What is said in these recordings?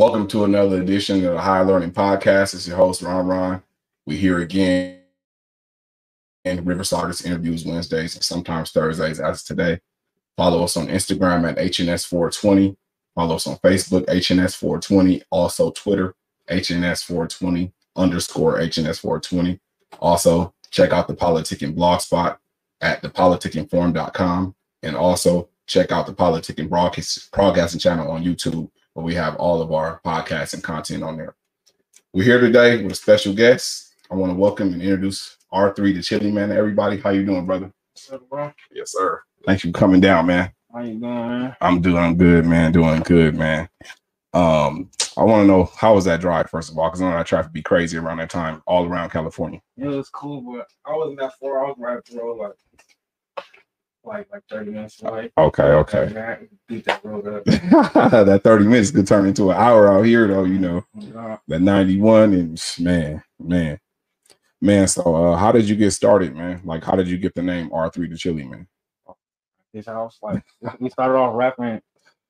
Welcome to another edition of the Higher Learning Podcast. It's your host, Ron Ron. We're here again in River Sagas interviews Wednesdays and sometimes Thursdays as today. Follow us on Instagram at HNS420. Follow us on Facebook, HNS420. Also Twitter, HNS420 underscore HNS420. Also check out the Politicking blog spot at thepolitickingforum.com. And also check out the Politicking broadcast, broadcasting channel on YouTube where we have all of our podcasts and content on there. We're here today with a special guest. I want to welcome and introduce R3 the Chili Man. Everybody, how you doing, brother? What's up, bro? Yes, sir. Thanks for coming down, man. How you doing, man? I'm doing good, man. Doing good, man. Um, I want to know how was that drive, first of all, because I know that traffic be crazy around that time, all around California. It was cool, but I wasn't that far. I was right road, like like like 30 minutes away. Okay, okay. I beat that road up. that 30 minutes could turn into an hour out here, though, you know. Uh, That 91 and man, man, man. So uh how did you get started, man? Like how did you get the name R3 the Chili Man? his house, like we started off rapping.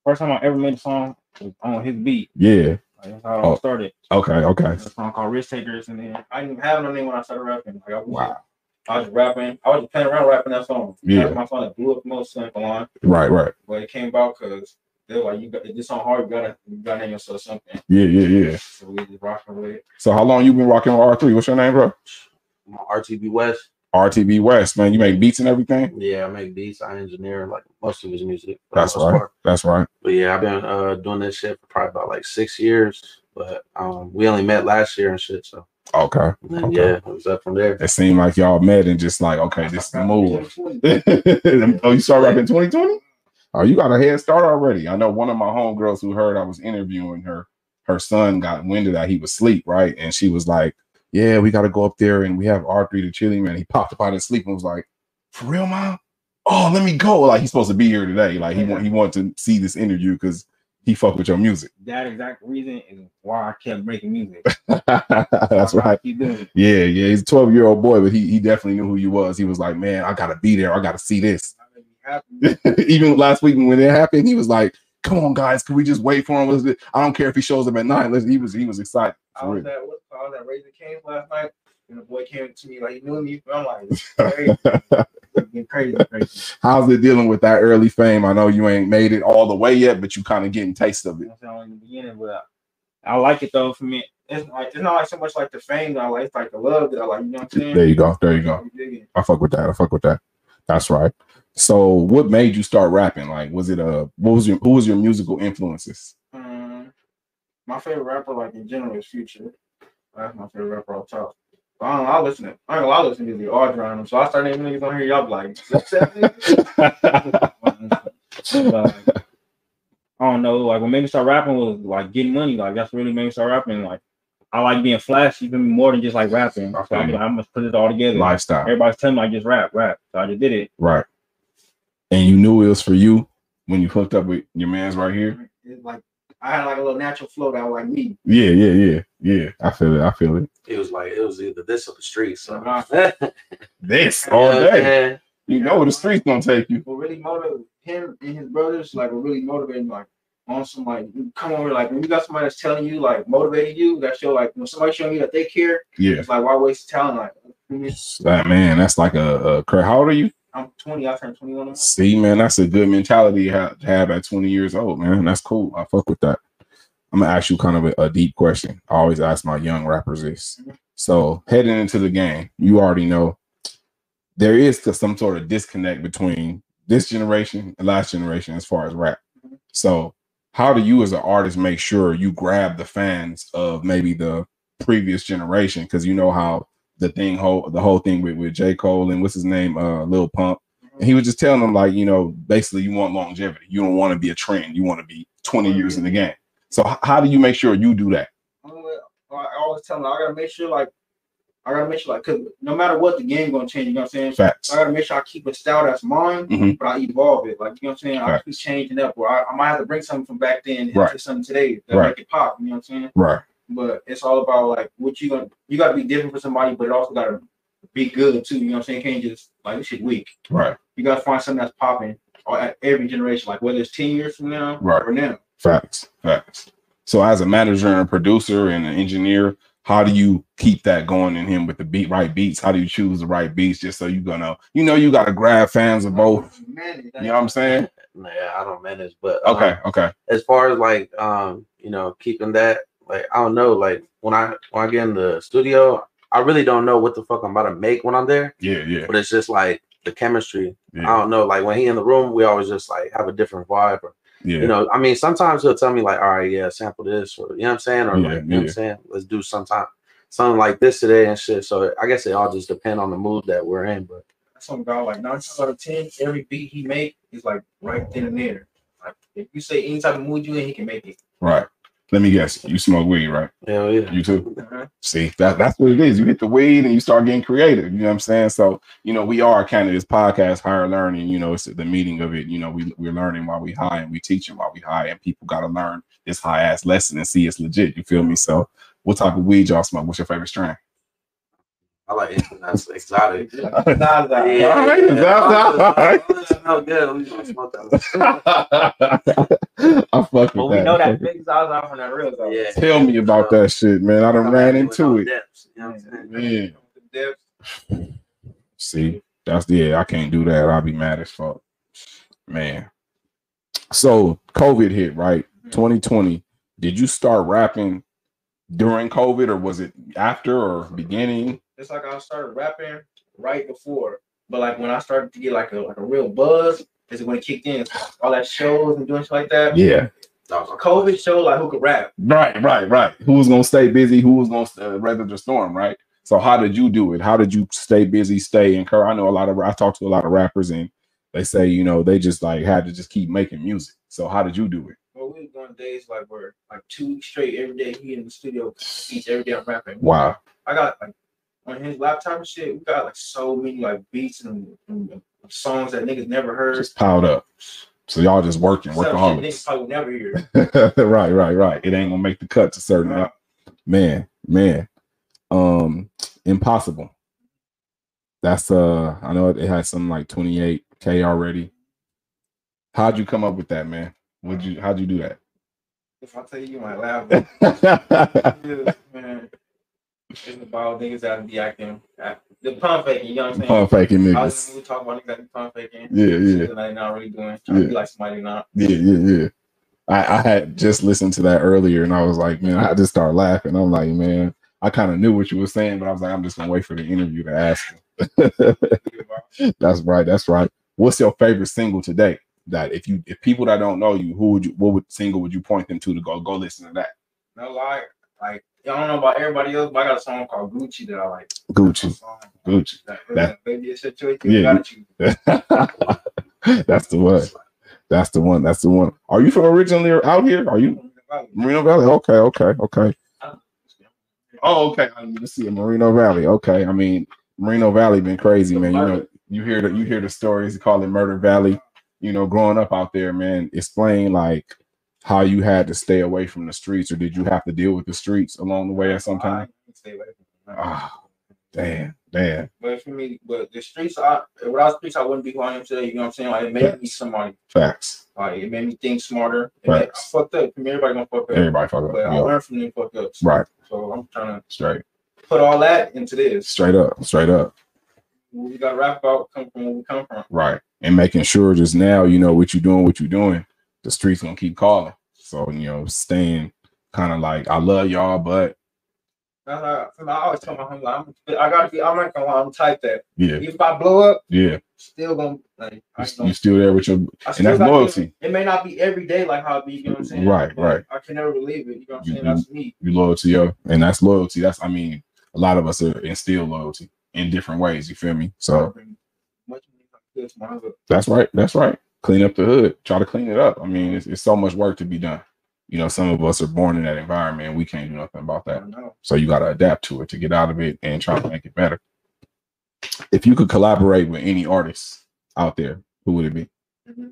First time I ever made a song was on his beat. Yeah. Like, that's how it all Oh. started. Okay, okay. It's a song called Risk Takers, and then I didn't even have no name when I started rapping. Like I Wow. I was rapping. I was just playing around rapping that song. Yeah. That's my song that blew up the most simple line. Right, right. But it came about because they're like, you got this song hard. You gotta, you gotta name yourself something. Yeah, yeah, yeah. So we just rocking with it. So how long you been rocking with R3? What's your name, bro? I'm on RTB West. RTB West, man. You make beats and everything? Yeah, I make beats. I engineer like most of his music. That's right. part. That's right. But yeah, I've been uh, doing this shit for probably about like six years. But um, we only met last year and shit. So Okay. Okay. yeah, it was up from there. It seemed like y'all met and just like, okay, this is the move. oh, you started rapping 2020? Oh, you got a head start already. I know one of my homegirls who heard I was interviewing her, her son got winded that he was asleep, right? And she was like, Yeah, we got to go up there and we have R3 the chili man. He popped up out of sleep and was like, For real, mom? Oh, let me go. Like he's supposed to be here today. Like he want he wanted to see this interview because he fuck with your music. That exact reason is why I kept making music. That's right. Yeah, yeah. He's a 12 year old boy, but he, he definitely knew who you was. He was like, Man, I gotta be there. I gotta see this. I made me happy. even last week when it happened, he was like, "Come on, guys, can we just wait for him? I don't care if he shows up at nine. Let's, he was he was excited. I was at I was at Raising Cane's last night, and the boy came to me like he knew me. I'm like, crazy, crazy. How's it dealing with that early fame? I know you ain't made it all the way yet, but you kind of getting taste of it. know what I'm in the beginning, but I like it though. For me, it's like it's not like so much like the fame that I like. It's like the love that I like. You know what I'm saying? There you go. There you go. I fuck with that. I fuck with that. That's right. So, what made you start rapping? Like, was it a what was your who was your musical influences? Um, my favorite rapper, like in general, is Future. That's my favorite rapper off top. But I don't know, I listen to I ain't gonna lie, I listen to music all drawing them. So I start naming niggas on here, y'all be like, "That's that nigga?" But, like, I don't know, like when made me start rapping was like getting money. Like that's really made me start rapping. Like I like being flashy even more than just like rapping. So I'm like, I must put it all together. Lifestyle, Everybody's telling me like just rap, rap. So I just did it. right? And you knew it was for you when you hooked up with your man's right here. It's like I had like a little natural flow that was like me. Yeah, yeah, yeah, yeah. I feel it. I feel it. It was like it was either this or the streets. So. Uh-huh. This all know what I'm day. saying? You know where the streets gonna take you. what really motivated him and his brothers, like what really motivated like on some like come over like when you got somebody that's telling you like motivating you, that show like when somebody showing you that they care, Yeah. it's like why waste talent? Like That man, that's like a, a how old are you? I'm 20, I turned 21. See, man, that's a good mentality to have, at 20 years old, man. That's cool. I fuck with that. I'm gonna ask you kind of a, a deep question. I always ask my young rappers this. Mm-hmm. So heading into the game, you already know there is some sort of disconnect between this generation and last generation as far as rap. Mm-hmm. So how do you as an artist make sure you grab the fans of maybe the previous generation? Because you know how the thing whole the whole thing with, with J. Cole and what's his name, uh Lil Pump. And he was just telling them, like, you know, basically you want longevity. You don't want to be a trend. You want to be 20 years in the game. So h- how do you make sure you do that? I always tell them I gotta make sure like I gotta make sure like cause no matter what the game gonna change, you know what I'm saying? Facts. So I gotta make sure I keep a style that's mine, Mhm. but I evolve it. Like you know what I'm saying? I keep changing up, or I, I might have to bring something from back then into Right. something today that Right. make it pop. You know what I'm saying? Right. But it's all about like what you gonna you gotta be different for somebody, but it also gotta be good too. You know what I'm saying? You can't just like this shit weak. Right. You gotta find something that's popping or at every generation, like whether it's 10 years from now Right. or now. Facts. Facts. So as a manager and producer and an engineer, how do you keep that going in him with the beat right beats? How do you choose the right beats just so you gonna you know you gotta grab fans of both? Man, You know what I'm saying? Yeah, I don't manage, but um, Okay, okay. as far as like um you know keeping that like i don't know like when i when i get in the studio i really don't know what the fuck i'm about to make when i'm there Yeah, yeah, but it's just like the chemistry i don't know like when he in the room we always just like have a different vibe or yeah. you know i mean sometimes he'll tell me like all right yeah sample this or you know what i'm saying or Yeah, like you know what i'm saying let's do sometime something like this today and shit so i guess it all just depend on the mood that we're in but some guy like nine times out of ten, every beat he make is like right then and there. Like if you say any type of mood you in, he can make it. right. Let me guess. You smoke weed, right? hell yeah You too. Uh-huh. See, that that's what it is. You hit the weed and you start getting creative. You know what I'm saying? So, you know, we are kind of this podcast, higher learning. You know, it's the meaning of it. You know, we we're learning while we high and we teaching while we high, and people got to learn this high ass lesson and see it's legit. You feel me? So, what type of weed y'all smoke? What's your favorite strain? I like anything that's exotic Nah, nah. Yeah, All right, yeah, that's- yeah. all right. Smell good. We gonna smoke that. I fuck with But we that. know that big size out from that real size. Yeah. Tell me about that shit, man. I done ran into it. Depths, you know what I'm? Man. The. See, that's yeah, I can't do that. I'll be mad as fuck. Man. So COVID hit, right? Mm-hmm. 2020. Did you start rapping during COVID or was it after or beginning? It's like I started rapping right before, but like when I started to get like a like a real buzz, is when it kicked in. All that shows and doing shit like that. Yeah. That was a COVID showed like who could rap. Right, right, right. Who was gonna stay busy? Who was gonna uh, weather the storm? Right. So how did you do it? How did you stay busy, stay encouraged? I know a lot of I talk to a lot of rappers and they say you know they just like had to just keep making music. So how did you do it? Well, we was going days like where like two weeks straight every day he in the studio each every day I'm rapping. Wow. I got like on his laptop and shit, we got like so many like beats and, and songs that niggas never heard. Just piled up. So y'all just working, shit workaholics. niggas probably never hear. right, right, right. It ain't gonna make the cut to certain Right. man, man. Um, impossible. That's uh, I know it, had something like 28k already. How'd you come up with that, man? Would you how'd you do that? If I tell you, you might laugh. but yeah, It's about niggas that be acting, act- the pump faking. You know what I'm saying? Pump faking I was niggas. we talk about niggas that be pump faking. Yeah, yeah, Shit they not really doing. Trying to be like somebody not. yeah, yeah, yeah. I, I had just listened to that earlier and I was like, man, I just started laughing. I'm like, man, I kind of knew what you were saying, but I was like, I'm just gonna wait for the interview to ask. That's right. That's right. What's your favorite single today? That if you if people that don't know you, who would you what would single would you point them to to go go listen to that? No lie. Like I don't know about everybody else, but I got a song called Gucci that I like. Gucci. Gucci. that, That- baby, it's your choice. Yeah, you. That's the one. That's the one. That's the one. Are you from originally out here? Are you Moreno Valley? Okay, okay, okay. Oh, okay. I need to see a Moreno Valley. Okay. I mean, Moreno Valley been crazy, man. You know, you hear the you hear the stories, they call it Murder Valley. You know, growing up out there, man. Explain like how you had to stay away from the streets, or did you have to deal with the streets along the way at some time? I stay away from it. Ah, Damn, damn. But for me, but the streets, I without streets, I wouldn't be who I am today. You know what I'm saying? Like it made me somebody. Facts. Like it made me think smarter. It made, I Facts. fucked up. I mean, everybody gonna fuck up. Everybody fuck up. But I learned from them fuck ups. Right. So I'm trying to Straight. put all that into this. Straight up. Straight up. We got to rap about come from where we come from. Right. And making sure just now, you know, what you're doing, what you're doing, the streets gonna keep calling. So, you know, staying kind of like, I love y'all, but how, I always tell my homie, I'm, I gotta be. I'm not gonna lie. I'm type that. yeah, If I blow up, yeah. still gonna like. You, still there with your I and that's loyalty. It may not be every day like how it be, you know what I'm saying? Right, But right. I can never believe it. You know what I'm You saying? do. That's me. You loyal to your and that's loyalty. That's I mean, a lot of us are instill loyalty in different ways. You feel me? So Much money I could to my hood. that's right. That's right. Clean up the hood. Try to clean it up. I mean, it's, it's so much work to be done. You know, some of us are born in that environment and we can't do nothing about that. So you got to adapt to it to get out of it and try to make it better. If you could collaborate with any artist out there, who would it be?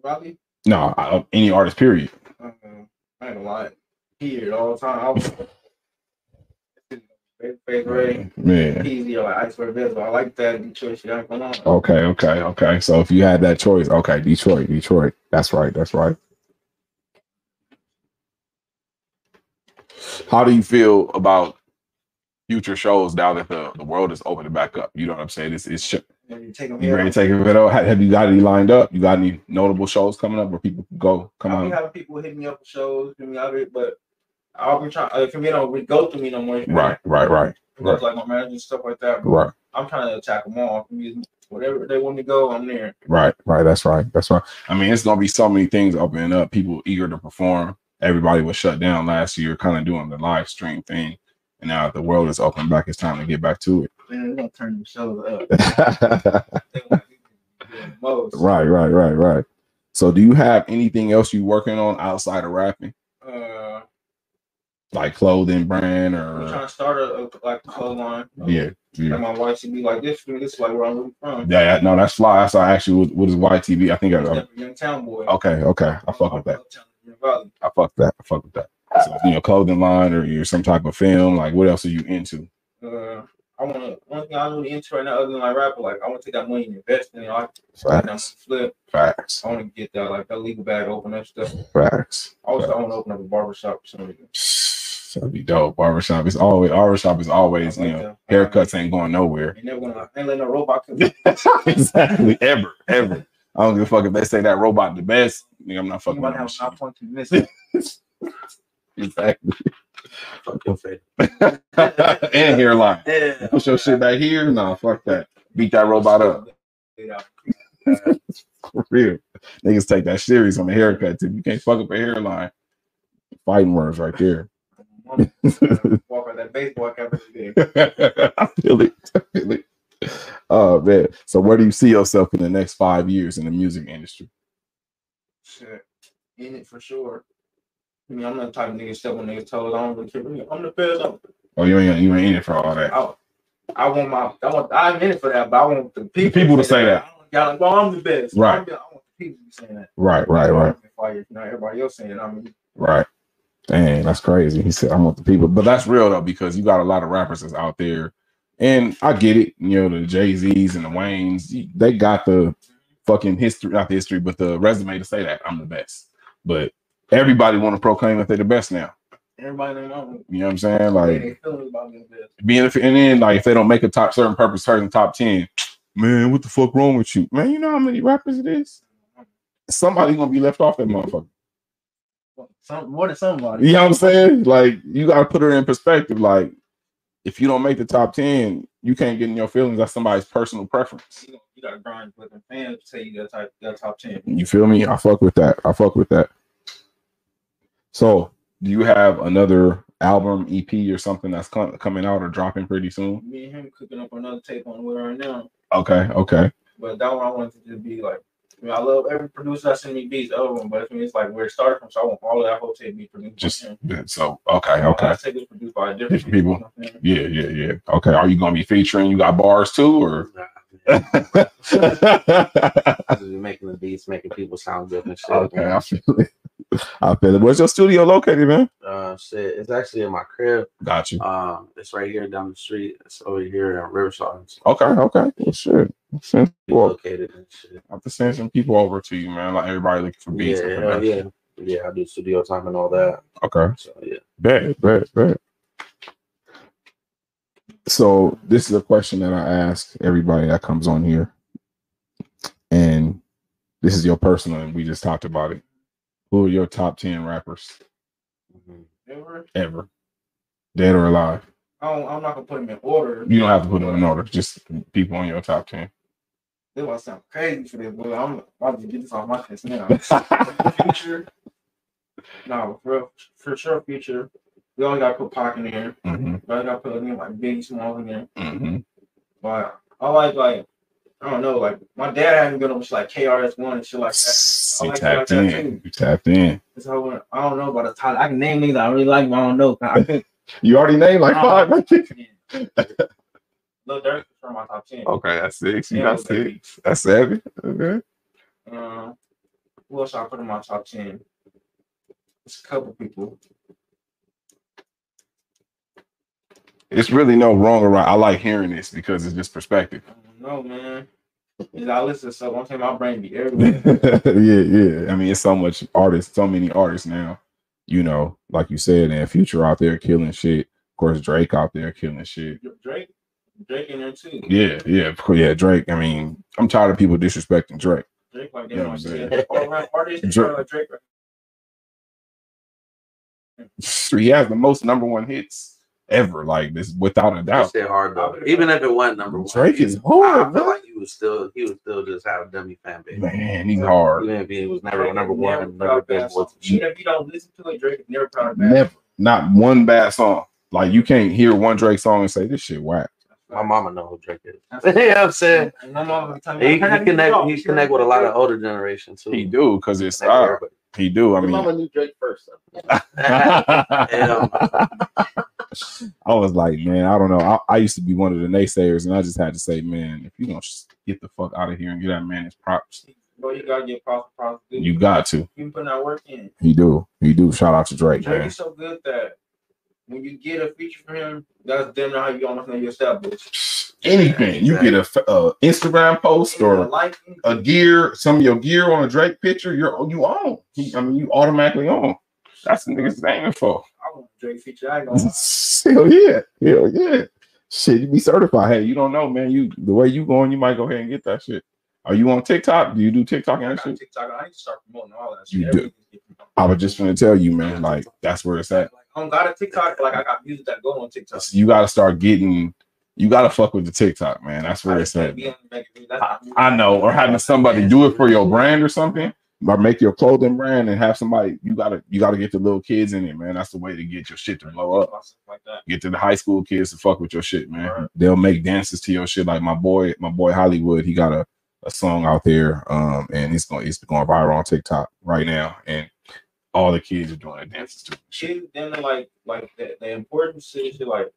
Probably. No, I, any artist. Period. Uh, I ain't a lot. Here all the time. I Faith Ray, Man. Peezy, or like Icewear Vezzo. I like that Detroit shit. I. Okay, okay, okay. So if you had that choice, okay, Detroit, Detroit. That's right. That's right. How do you feel about future shows now that the, the world is opening back up? You know what I'm saying? It's it's you take you here. ready to take it out? Ha- Have you got any lined up? You got any notable shows coming up where people can go? Come be on. having people hit me up for shows, me out of it, but I'll be trying. Uh, for me, don't go through me no more. Right, right, right, Because, like my manager and stuff like that. Right, I'm trying to attack them all. For me, whatever they want to go, I'm there. right, right. That's right. That's right. I mean, it's gonna be so many things opening up. People eager to perform. Everybody was shut down last year, kind of doing the live stream thing. And now the world is open back, it's time to get back to it. Man, gonna turn them shows up. right, They gonna be doing the most. right, right, right. So, do you have anything else you working on outside of rapping, Uh, like clothing brand I'm trying to start a, a like a clothes line. yeah, yeah, And my wife should be like this for me. This is like where I'm really from. yeah? yeah, No, that's fly. That's actually what, what is YTV. I think I, Young, young town boy. okay, okay. I fuck with that. Uptown, Green Valley. I fuck that. I fuck with that. So, you know, clothing line or you're some type of film. Like, what else are you into? Uh, I want to. One thing I'm really into right now, other than like rapper, like I want to take that money and invest in it. Like Facts, flip. facts, I want to get that like that legal bag open up stuff. facts. Also, I want to open up a barbershop or something. That'd be dope. Barbershop is always barbershop is always you know haircuts ain't going nowhere. Ain't never gonna. Ain't let no robot come. exactly. Ever, ever. I don't give a fuck if they say that robot the best. Nigga, I'm not fucking with Somebody that have not machine. point to miss. Exactly. Fuck your face. and hairline. Yeah. Push your shit back here. Nah, fuck that. Beat that robot up. Yeah. For real. Niggas take that serious on the haircut too. You can't fuck up a hairline. Fighting words right there. Walk out that baseball cap every day. I feel it. I feel it. Oh man. So where do you see yourself in the next five years in the music industry? Shit. In it for sure. I mean, I'm not the type of nigga step on niggas' toes. I don't really care. I'm the best. I'm, Oh, you ain't you ain't in it for all that. I, I want my. I want. I'm in it for that, but I want the people, people to say that. I don't- Y'all like, well, I'm the best. Right. I'm the- I want the people to be saying that. Right, right, right, Fire, you everybody else saying it. I mean, right. Dang, that's crazy. He said, I want the people. But that's real though, because you got a lot of rappers that's out there. And I get it, you know, the Jay-Z's and the Waynes, they got the fucking history, not the history, but the resume to say that I'm the best. But everybody want to proclaim that they're the best now. everybody know. You know what I'm saying? Like, Like they being the best. being and then like if they don't make a top certain purpose certain top 10, man, what the fuck wrong with you? Man, you know how many rappers it is? Somebody gonna be left off that motherfucker. Some more than somebody. You know what I'm saying? Like you gotta put it in perspective. Like if you don't make the top 10, you can't get in your feelings. That's somebody's personal preference. You, you gotta grind with the fans to say you got type got top ten. You feel me? I fuck with that. I fuck with that. So do you have another album, EP, or something that's com- coming out or dropping pretty soon? Me and him cooking up another tape on the way right now. Okay, okay. But that one I wanted to just be like I mean, I love every producer that send me beats, the other one, but I mean, it's like where it started from. So I want all of that whole tape be produced. Just yeah, so okay, okay. Last tape is produced by different, Different people. you know what I'm saying? Yeah, yeah, yeah. Okay. Are you gonna be featuring? You got bars too, or? I okay, just making the beats, making people sound good and shit. I feel it. I feel it. Where's your studio located, man? Uh, shit, it's actually in my crib. Got you. Um, it's right here down the street. It's over here in Riverside. Okay, okay. Well, shit. Send, well, located and shit. I have to send some people over to you, man. Like everybody looking for beats. Yeah, yeah, yeah. I do studio time and all that. Okay. So yeah. Bet, bet, bet. So this is a question that I ask everybody that comes on here, and this is your personal, and we just talked about it. Who are your top ten rappers Mhm. Ever? ever, dead or alive? I don't, I'm not gonna put them in order. You don't have to put them in order. Just people on your top ten. This might sound crazy for this, but I'm about to get this off my chest now. future. No, for for sure, future. We only gotta put Pac in there. hmm We only gotta put a name like Biggie Smalls in there. hmm But I like like I don't know, like my dad hadn't been on like KRS One and shit like that. I You like tapped that in. You tapped in. So when, I don't know about the title. I can name niggas I really like, but I don't know. I couldn't. You already named like five. right there. Lil Durk from my top ten. Okay, that's six. You Yeah, got okay. six. That's seven. Okay. Um, who else I put in my top ten? It's a couple people. It's really no wrong or right. I like hearing this because it's just perspective. No man. I listen to stuff. I'm my brain be everywhere. yeah, yeah. I mean, it's so much artists, so many artists now. you know, like you said, and Future out there killing shit. Of course, Drake out there killing shit. Drake, Drake in there too. Yeah, yeah, yeah. Drake. I mean, I'm tired of people disrespecting Drake. Drake like that. I'm saying. yeah, all around artists, Drake- like Drake. He has the most number one hits ever, like this, without a doubt. shit hard though. Even if it wasn't number one, Drake is hard, I feel like he was still he was still just have a dummy fan base. Man, he's hard. Even if he was never Drake number one, never and put never out been bad. Even if you don't listen to it, Drake is never put out a Never, not one bad song. Like you can't hear one Drake song and say this shit whack. my mama know who Drake is. That's- you know what I'm saying? My mom was He, he connect you he connect with a lot of older generation too. He do because it's Connect with uh, everybody. He do. I Your mean, mama knew Drake first. So. Um, I was like, man, I don't know. I, I used to be one of the naysayers, and I just had to say, man, if you don't just get the fuck out of here and get that man his props, Bro, you gotta get props, props. dude. you got to. You putting that work in. He do. He do. Shout out to Drake, Drake man. is so good that when you get a feature from him, that's damn how you almost know you're established. Anything you get a, uh, Instagram post or a gear, some of your gear on a Drake picture, you're you own. I mean, you automatically own. That's the niggas aiming for. I want a Drake feature. I ain't. Hell yeah, hell yeah. Shit, you be certified. Hey, you don't know, man. You the way you going, you might go ahead and get that shit. Are you on TikTok? Do you do TikTok I and shit? TikTok. I need to start promoting all that shit. You do. Everything get promoted. I was just gonna tell you, man. Like that's where it's at. Like, I don't got a TikTok, but like I got music that go on TikTok. You got to start getting. You got to fuck with the TikTok, man. That's where it's at. be on the magazine. That's I. I know, or having somebody do it for your brand or something, or make your clothing brand and have somebody. You gotta, you gotta get the little kids in it, man. That's the way to get your shit to blow up. Get to the high school kids to fuck with your shit, man. They'll make dances to your shit. Like my boy, my boy Hollywood, he got a, a song out there, um, and it's going, it's going viral on TikTok right now, and all the kids are doing the dances to. Kids, then like, like the, the importance shit, like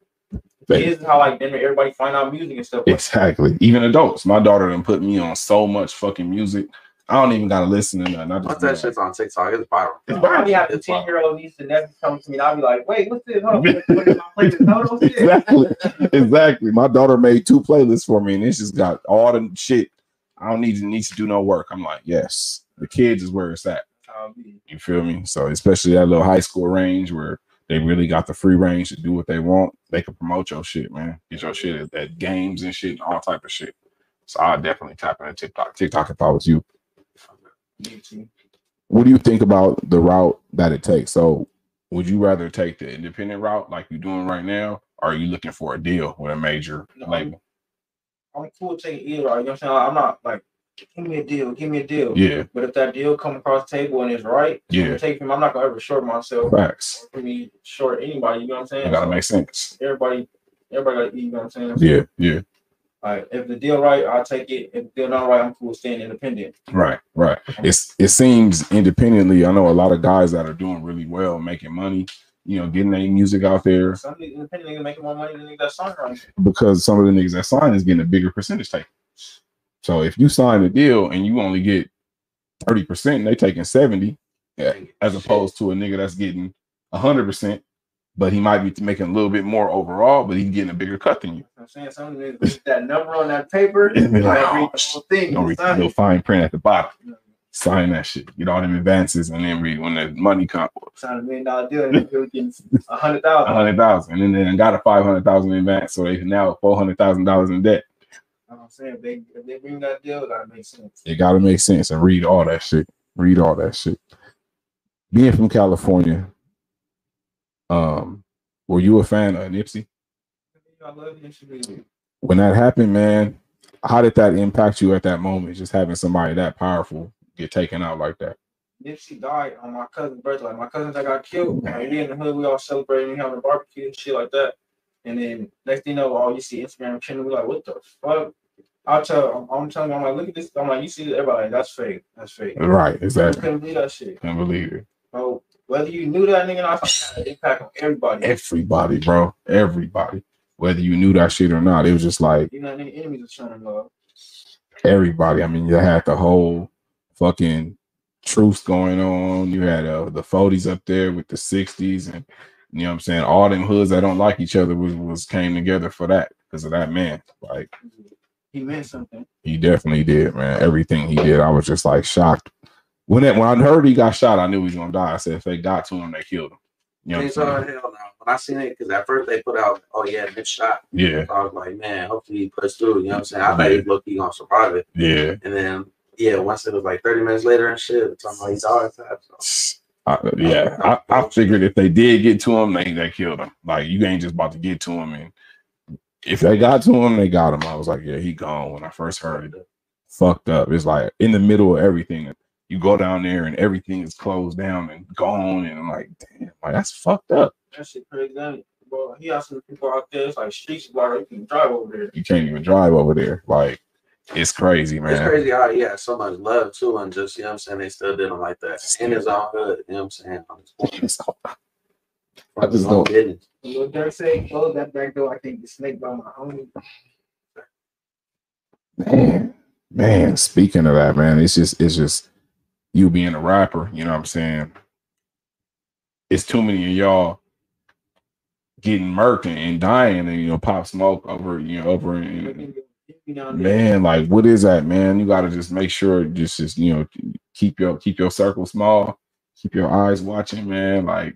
kids, is how like then everybody find out music and stuff. Like Exactly. Even adults. My daughter done put me on so much fucking music. I don't even gotta listen to nothing. I just Once that shit's on TikTok, it's viral. It's that. I be viral. having It's ten year old niece and nephew come to me, and I'll be like, "Wait, what's this? Hold on, put it in my playlist. Hold on, what's this?" exactly. exactly. My daughter made two playlists for me, and it's just got all the shit. I don't need to need to do no work. I'm like, yes, the kids is where it's at. You feel me? So especially that little high school range where they really got the free range to do what they want. They can promote your shit, man. Get your shit at, at games and shit and all type of shit. So I definitely tap into TikTok. TikTok if I was you. What do you think about the route that it takes? So would you rather take the independent route like you're doing right now? Or are you looking for a deal with a major No. label? I'm cool taking either. You know what I'm saying? I'm not like, give me a deal, give me a deal. Yeah, But if that deal come across the table and it's right, Yeah. take him. I'm not gonna ever short myself. facts. For me, short anybody. You know what I'm saying? It gotta So make sense. everybody, everybody gotta eat. You know what I'm saying? Yeah, yeah. Like if the deal right, I'll take it. If the deal not right, I'm cool staying independent. Right, right. It's it seems independently. I know a lot of guys that are doing really well, making money, you know, getting their music out there Some independent niggas making more money than niggas that songwriting. because some of the niggas that sign is getting a bigger percentage take. So if you sign a deal and you only get 30%, and they taking 70, yeah, as opposed to a nigga that's getting 100%, but he might be making a little bit more overall, but he's getting a bigger cut than you. I'm saying some niggas that number on that paper. And be like, read oh, the whole thing. Don't read the Sign fine print at the bottom. Sign that shit. Get all them advances and then read when the money comes. Sign a million dollar deal and they're getting a hundred a hundred thousand, and then they got a five hundred thousand in advance, so they now four hundred thousand dollars in debt. I'm saying if they if they bring that deal, it gotta make sense. It got to make sense and read all that shit. Read all that shit. Being from California, um, were you a fan of Nipsey I love really- when that happened, man? How did that impact you at that moment? Just having somebody that powerful get taken out like that. Nipsey died on my cousin's birthday. Like my cousin that got killed. Like, we in the hood, we all celebrating, we having a barbecue and shit like that. And then next thing you know, all you see Instagram trending, we like, what the fuck? I'll tell I'm, I'm telling you, I'm like, look at this. I'm like, you see everybody, like, that's fake. That's fake. Right, I exactly. couldn't believe that shit. Can't believe it. So whether you knew that nigga or not, it had an impact on everybody. Everybody, bro. Everybody. Whether you knew that shit or not, it was just like You know, any enemies are showing him love. everybody. I mean, you had the whole fucking truce going on. You had uh, the 40s up there with the 60s, and you know what I'm saying. All them hoods that don't like each other was was came together for that because of that man. Like He meant something. he definitely did, man. Everything he did, I was just like shocked when that when I heard he got shot, I knew he was gonna die. I said if they got to him, they killed him. You know what I'm Things saying? hell no. When I seen it, because at first they put out, oh yeah, Nick shot. Yeah, I was like, man, hopefully he puts through. You know what I'm saying? I thought he looked he gonna survive it. yeah. And then yeah, once it was like 30 minutes later and shit, talking about he died. So. I, yeah, I, I figured if they did get to him, they, they killed him. Like you ain't just about to get to him, and if they got to him, they got him. I was like, yeah, he gone when I first heard it. Fucked up. It's like in the middle of everything. You go down there and everything is closed down and gone, and I'm like, damn, like that's fucked up. That shit crazy. Bro, he has some people out there. It's like streets block. You can drive over there. You can't even drive over there. Like it's crazy, man. It's crazy how he had so much love too, and just you know what I'm saying they still did him like that in his own hood. You know what I'm saying? On his own- I just don't- business. Lil Durk say, close that back door. I can't get snaked by my homie. Man, man, speaking of that, man, it's just it's just you being a rapper, you know what I'm saying? It's too many of y'all getting murked and, dying and you know pop smoke over you know over and man like what is that man you got to just make sure just just you know keep your keep your circle small keep your eyes watching man like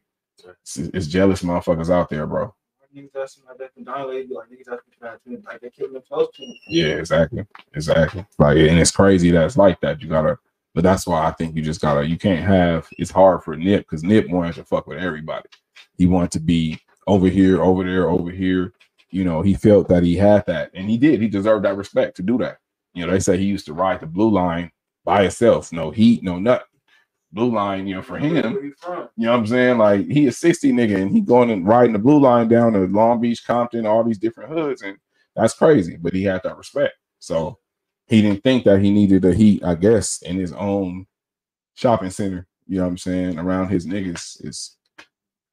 it's, it's jealous motherfuckers out there bro Niggas that's like that can die later, like niggas that's bad to him, like they killed him close to him. Yeah, exactly. Exactly. Like, and it's crazy that it's like that. You gotta, but that's why I think you just gotta, you can't have, it's hard for Nip because Nip wanted to fuck with everybody. He wanted to be over here, over there, over here. You know, he felt that he had that and he did. He deserved that respect to do that. You know, they say he used to ride the blue line by himself, no heat, no nut. Blue line, you know, for him, Where he from? you know what I'm saying? Like he is 60 nigga and he going and riding the blue line down to Long Beach, Compton, all these different hoods, and that's crazy. But he had that respect. So he didn't think that he needed the heat, I guess, in his own shopping center. You know what I'm saying? Around his niggas. It's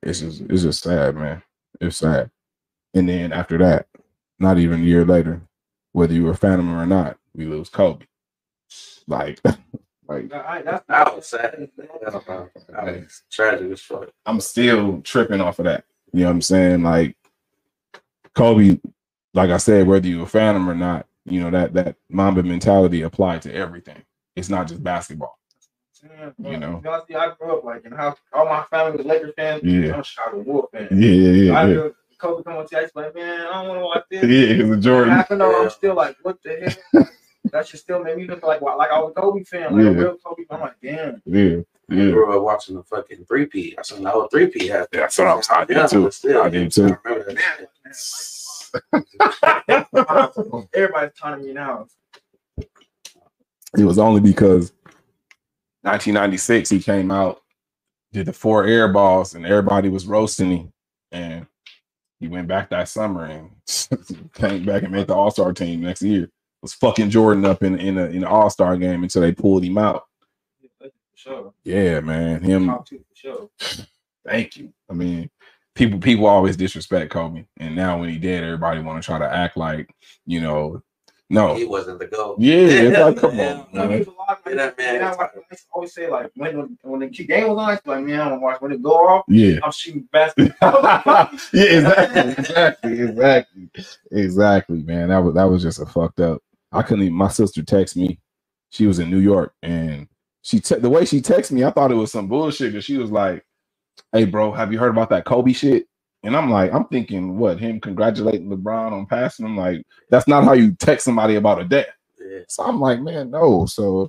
it's just it's just sad, man. It's sad. And then after that, not even a year later, whether you were a fan of him or not, we lose Kobe. Like, like Nah, that's That was sad. That was tragic as fuck. I'm still tripping off of that. You know what I'm saying? Like Kobe, like I said, whether you a fan of him or not, you know that that Mamba mentality applied to everything. It's not just basketball. You know. Y'all see, I grew up like in house. All my family was Lakers fans. Yeah. I'm a Chicago Wolf fan. Yeah, yeah, I yeah, yeah. Kobe come on TV, I like, man, I don't want to watch this. Yeah, because the Jordan. Half an hour, Yeah. I'm still like, what the hell? that should still make me look like like I was a Kobe fan, like Yeah. a real Kobe. fan. I'm like, damn. Yeah, I yeah. grew up watching the fucking three-peat. I seen the whole three-peat happen. That's what I was- I did Yeah, too. but still, I did too. I remember that. Everybody's taunting me now. It was only because 1996 he came out, did the four air balls, and everybody was roasting him. And he went back that summer and came back and made the All Star team next year. Was fucking Jordan up in in a in the All Star game until they pulled him out. For sure. Yeah, man, him. Top sure. Thank you. I mean, people people always disrespect Kobe, and now when he dead, everybody want to try to act like you know, no, He wasn't the goal. yeah, it's like come on, No, man. there's a lot of Yeah, man man, I is always say like when when the key game was on, it's like man, I don't watch when it go off. yeah. I'm shooting basketball. yeah, exactly, exactly, exactly, exactly, man. That was that was just a fucked up. I couldn't even. My sister text me. She was in New York, and she te- the way she texted me, I thought it was some bullshit. Because she was like, "Hey, bro, have you heard about that Kobe shit?" And I'm like, I'm thinking, what him congratulating LeBron on passing him? Like, that's not how you text somebody about a death. Yeah. So I'm like, man, no. So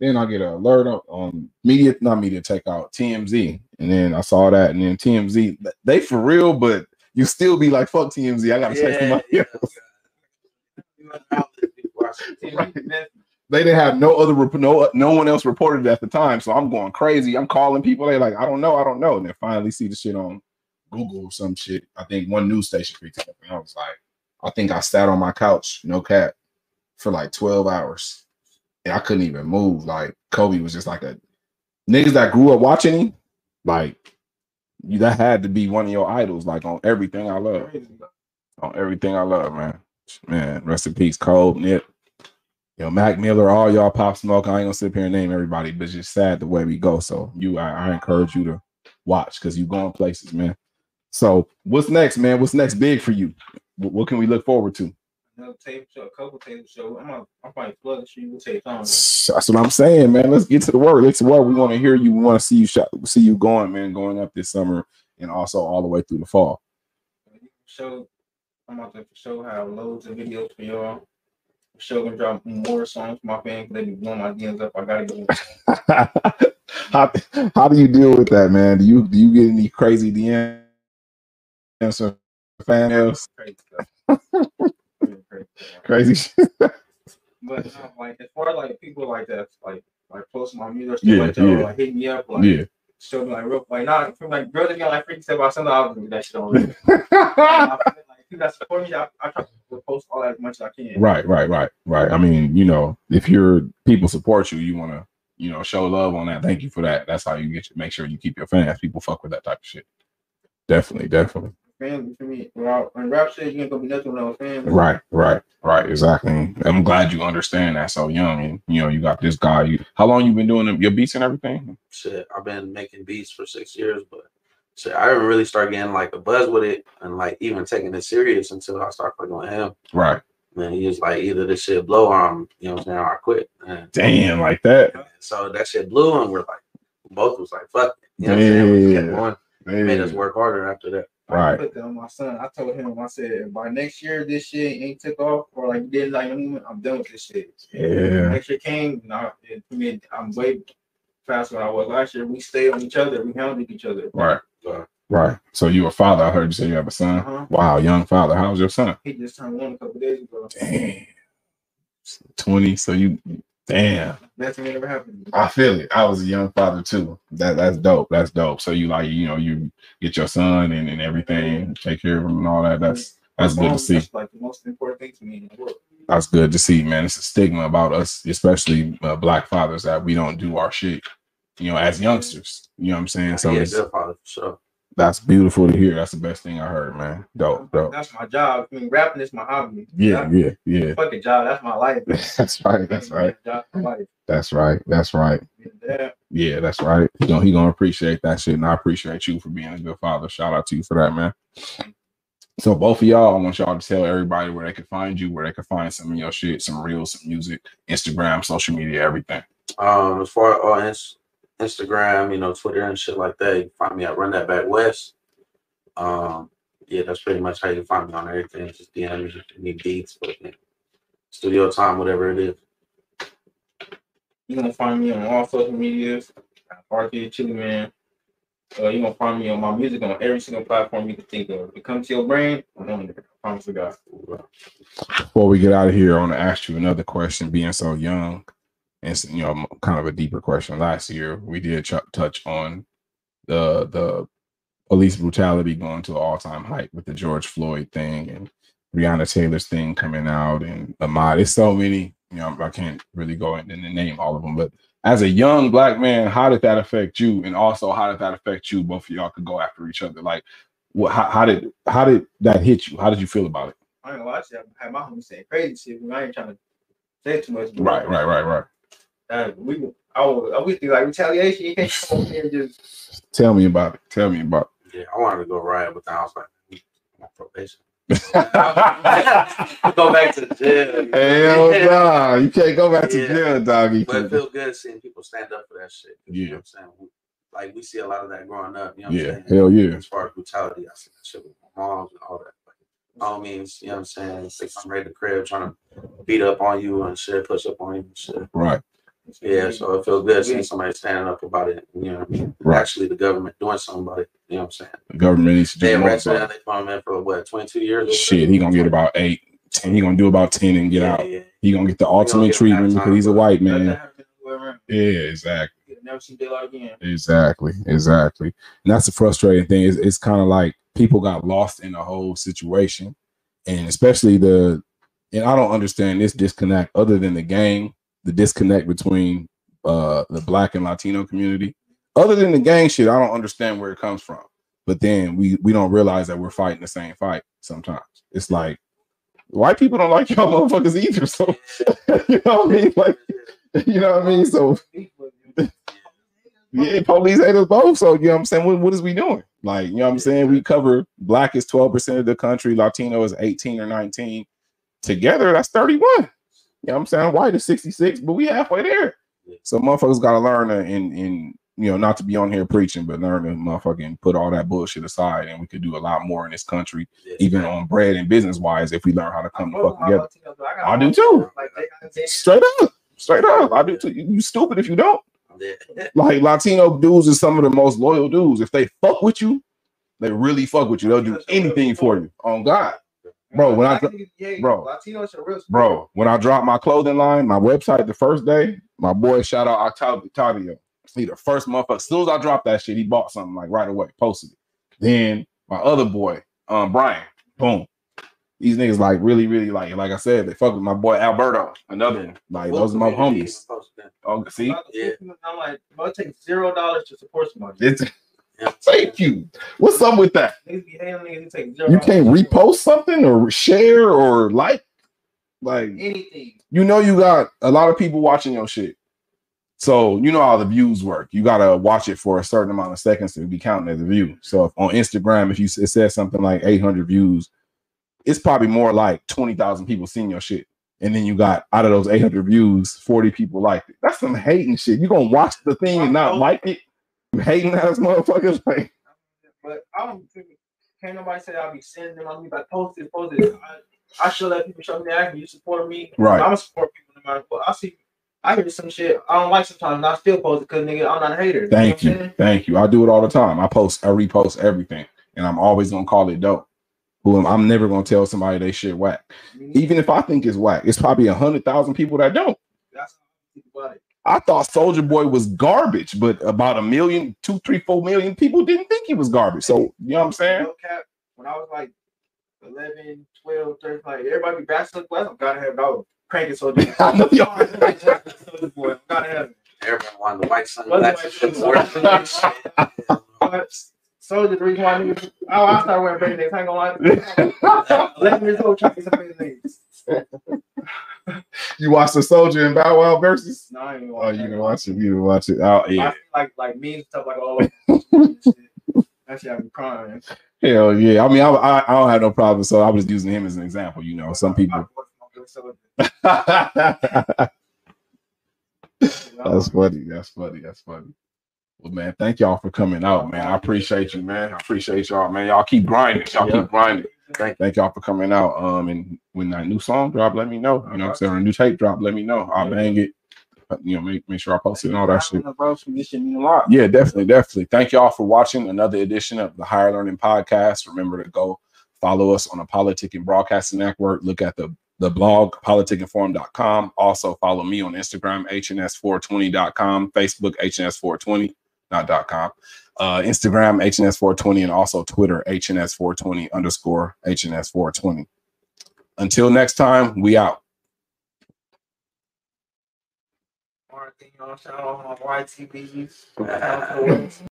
then I get an alert on, on media, not Media Takeout TMZ, and then I saw that, and then TMZ, they for real, but you still be like, fuck TMZ. I gotta text somebody yeah. else. Right. They didn't have no other no no one else reported it at the time, so I'm going crazy. I'm calling people. They're like, I don't know, I don't know, and then finally see the shit on Google or some shit. I think one news station picked it up, and I was like, I think I sat on my couch, no cap, for like 12 hours, and I couldn't even move. Like Kobe was just like a niggas that grew up watching him, like you that had to be one of your idols, like on everything I love, on everything I love, man. Man, rest in peace, Kobe, Nip. You know, Mac Miller, all y'all pop smoke. I ain't gonna sit here and name everybody, but it's just sad the way we go. So you I, I encourage you to watch because you going places, man. So what's next, man? What's next big for you? What, what can we look forward to? another tape show, a couple tape show. I'm gonna, I'm probably plug the street. We'll take on. That's what I'm saying, man. Let's get to the work. Let's work. We want to hear you. We want to see you shot, see you going, man, going up this summer and also all the way through the fall. Show, I'm about to for sure have loads of videos for y'all. Sure gonna drop more songs for my fans. They be blowing my DMs up. I gotta get. how, how do you deal with that, man? Do you do you get any crazy DMs from fans? Crazy stuff. Crazy stuff. But uh, like as far as like people like that, like like post my music stuff Yeah, like that, yeah. like hit me up, like Yeah. show me like real like not from like girls that got like freaky stuff about something I'll do that shit on. I feel people that support me, I, I try to post all as much as I can. Right, right, right, right. I mean, you know, if your people support you, you want to, you know, show love on that. Thank you for that. That's how you get make sure you keep your fans. People fuck with that type of shit. Definitely, definitely. Fans for me, well, when rap shit, you ain't gonna be nothing without fans. Right, right, right. Exactly. I'm glad you understand that so young, and you know, you got this guy. You, how long you been doing your beats and everything? shit, I've been making beats for six years, but shit, I didn't really start getting like a buzz with it and like even taking it serious until I started fucking with him. Right. And he was like, either this shit blow or I'm, you know what I'm saying, or I quit. And Damn, like that. so that shit blew and we're like, both was like, fuck. it. You know what I'm saying? We kept Yeah. going. It made us work harder after that. I Right. put that on my son. I told him, I said, if by next year this shit ain't took off or like didn't like I'm done with this shit. Yeah. Next year came, now it, for me, I'm way faster than I was last year. We stayed on each other. We handled each other. Right. Uh, Right. So you a father? I heard you say you have a son. Uh-huh. Wow, young father. How's your son? He just turned one a couple days ago. Damn. Twenty. So you, damn. Best thing ever happened. I feel it. I was a young father too. That that's dope. That's dope. So you like you know you get your son and, and everything, take care of him and all that. That's that's good to see. That's like the most important thing to me in the world. That's good to see, man. It's a stigma about us, especially uh, black fathers, that we don't do our shit. You know, as youngsters. You know what I'm saying? So yeah, it's, good father for sure. that's beautiful to hear. That's the best thing I heard, man. Dope, dope. That's my job. I mean, rapping is my hobby. Yeah, yeah, yeah. Fucking job. That's my life. That's right. That's right. Job, my life. That's right. That's right. Yeah. Yeah, that's right. He gonna he gonna appreciate that shit, and I appreciate you for being a good father. Shout out to you for that, man. So both of y'all, I want y'all to tell everybody where they can find you, where they can find some of your shit, some reels, some music, Instagram, social media, everything. Um, as far as ins- Instagram, you know, Twitter and shit like that, you can find me at Run That Back West. Um, yeah, that's pretty much how you find me on everything. Just DM me, if you need beats, but yeah, studio time, whatever it is. You're gonna find me on all social medias. Arcade Chili Man. Uh, you're gonna find me on my music on every single platform you can think of. If it comes to your brain, I'm on there. I promise to God. Before we get out of here, I want to ask you another question. Being so young, and you know, kind of a deeper question. Last year, we did ch- touch on the the police brutality going to all time height with the George Floyd thing and Breonna Taylor's thing coming out and Ahmaud. It's so many. You know, I can't really go in and name all of them, but as a young black man, how did that affect you? And also, how did that affect you? Both of y'all could go after each other. Like, what? How, how did how did that hit you? How did you feel about it? I ain't gonna lie to you. I had my homies saying crazy shit. I ain't trying to say too much. Right, right, right, right. We, I was, I was thinking like retaliation. You can't come over here and just. Tell me about it. Tell me about it. Yeah, I wanted to go riot, but then I was like, mm, I'm on probation. go back to jail. Hell nah. You can't go back to jail, doggy. But it feels good seeing people stand up for that shit. You know Yeah. what I'm saying? We- Like we see a lot of that growing up. You know what Yeah, I'm saying? hell yeah. As far as brutality, I see that shit with my moms and all that. Like, by all means, you know what I'm saying? They come right to the crib trying to beat up on you and shit, push up on you and shit. Right. Yeah, so it feels good seeing somebody standing up about it. You know what I mean? Right. Actually, the government doing something about it. You know what I'm saying? The government needs to do more. arrested him. about They put him for what, 22 years? Shit, he gonna get about eight, ten. He gonna do about ten and get yeah, out. Yeah. He gonna get the ultimate that treatment because he's a white man. that happen to whoever. Yeah, exactly. Never see daylight again. Exactly, exactly. And that's the frustrating thing. It's, it's kind of like people got lost in the whole situation, and especially the. And I don't understand this disconnect other than the gang, the disconnect between uh the black and Latino community. Other than the gang shit, I don't understand where it comes from. But then we we don't realize that we're fighting the same fight. Sometimes it's like white people don't like y'all motherfuckers either. So you know what I mean? Like you know what I mean? So yeah, police hate us both. So you know what I'm saying? What, what is we doing? Like, you know what I'm saying? We cover black is 12% of the country, Latino is 18 or 19. together, that's 31. You know what I'm saying? White is 66, but we halfway there. So motherfuckers gotta learn to in in you know, not to be on here preaching, but learn to motherfucking put all that bullshit aside and we could do a lot more in this country, Yes, even man. on bread and business wise, if we learn how to come the fuck together. got I do too. Like, they Straight up. Straight up. I do too. You, you stupid if you don't. Yeah. Like Latino dudes is some of the most loyal dudes. If they fuck with you, they really fuck with you. They'll do anything for you. On God. Bro, when I- Black bro. Latinos real. Bro, when I dropped my clothing line, my website the first day, my boy shout out Octavio. Octavio. He the first motherfucker. As soon as I dropped that shit, he bought something like right away, posted it. Then my other boy, um, Brian, boom. These niggas like really, really like, like I said, they fuck with my boy Alberto, another one. Like those are my homies. Oh, see, Yeah. I'm like, bro, it takes zero dollars to support somebody. it's Yeah. Thank you. What's up with that? Niggas be hating on niggas who take zero. You can't repost something or share or like, like anything. you know you got a lot of people watching your shit. So you know how the views work. You gotta watch it for a certain amount of seconds to be counting as a view. Mm-hmm. So if on Instagram, if you it says something like 800 views, it's probably more like 20,000 people seeing your shit. And then you got out of those 800 views, 40 people liked it. That's some hating shit. You gonna watch the thing and not like it? You hating ass motherfuckers like But I don't can't nobody say I'll be sending them. I'll be like post it, post it. I, I should let people show me that you support me. Right. I'm gonna support people no matter what. I see. I hear some shit I don't like sometimes, and I still post it because nigga, I'm not a hater. Thank know you. Thank you. I do it all the time. I post, I repost everything, and I'm always gonna call it dope. Who I'm never gonna tell somebody they shit whack. Even if I think it's whack, it's probably a hundred thousand people that don't. That's how I think about it. I thought Soulja Boy was garbage, but about a million, two, three, four million people didn't think he was garbage. So you know what I'm saying? When I was like 11, 12, 13, like everybody be bachelor class, I'm gotta have dog cranking Soulja. Boy. I know y'all- Soulja boy, gotta have it. Everyone wanted the white What's the sunglasses. white Soulja, the reason why niggas, oh, I started wearing band aids. I ain't gonna lie. 11 years old, trying to some band aids. you watched the Soulja and Bow Wow Verzuz? No, I ain't gonna Oh, you didn't watch it. You didn't watch it. Oh I yeah. feel like like memes and stuff like all over. That shit, I be crying. Hell yeah. I mean, I, I, I don't have no problem. So I was using him as an example. You know, some people. That's funny. That's funny. That's funny. Well, man, thank y'all for coming out, man. I appreciate you, man. I appreciate y'all, man. Y'all keep grinding. Y'all Yeah. keep grinding. Thank Thank y'all for coming out. Um, and when that new song drop, let me know. You know I'm saying? A new tape drop, let me know. I'll bang it. Uh, You know, make, make sure I post it and all that shit. Bro, this shit mean a lot. Yeah, definitely, definitely. Thank y'all for watching another edition of the Higher Learning Podcast. Remember to go follow us on the Politic and Broadcasting Network. Look at the the blog politicandforum.com. Also follow me on Instagram, hns420.com, Facebook, hns420, not dot com, uh, Instagram, hns420, and also Twitter, hns420 underscore hns420. Until next time, we out. YTBs.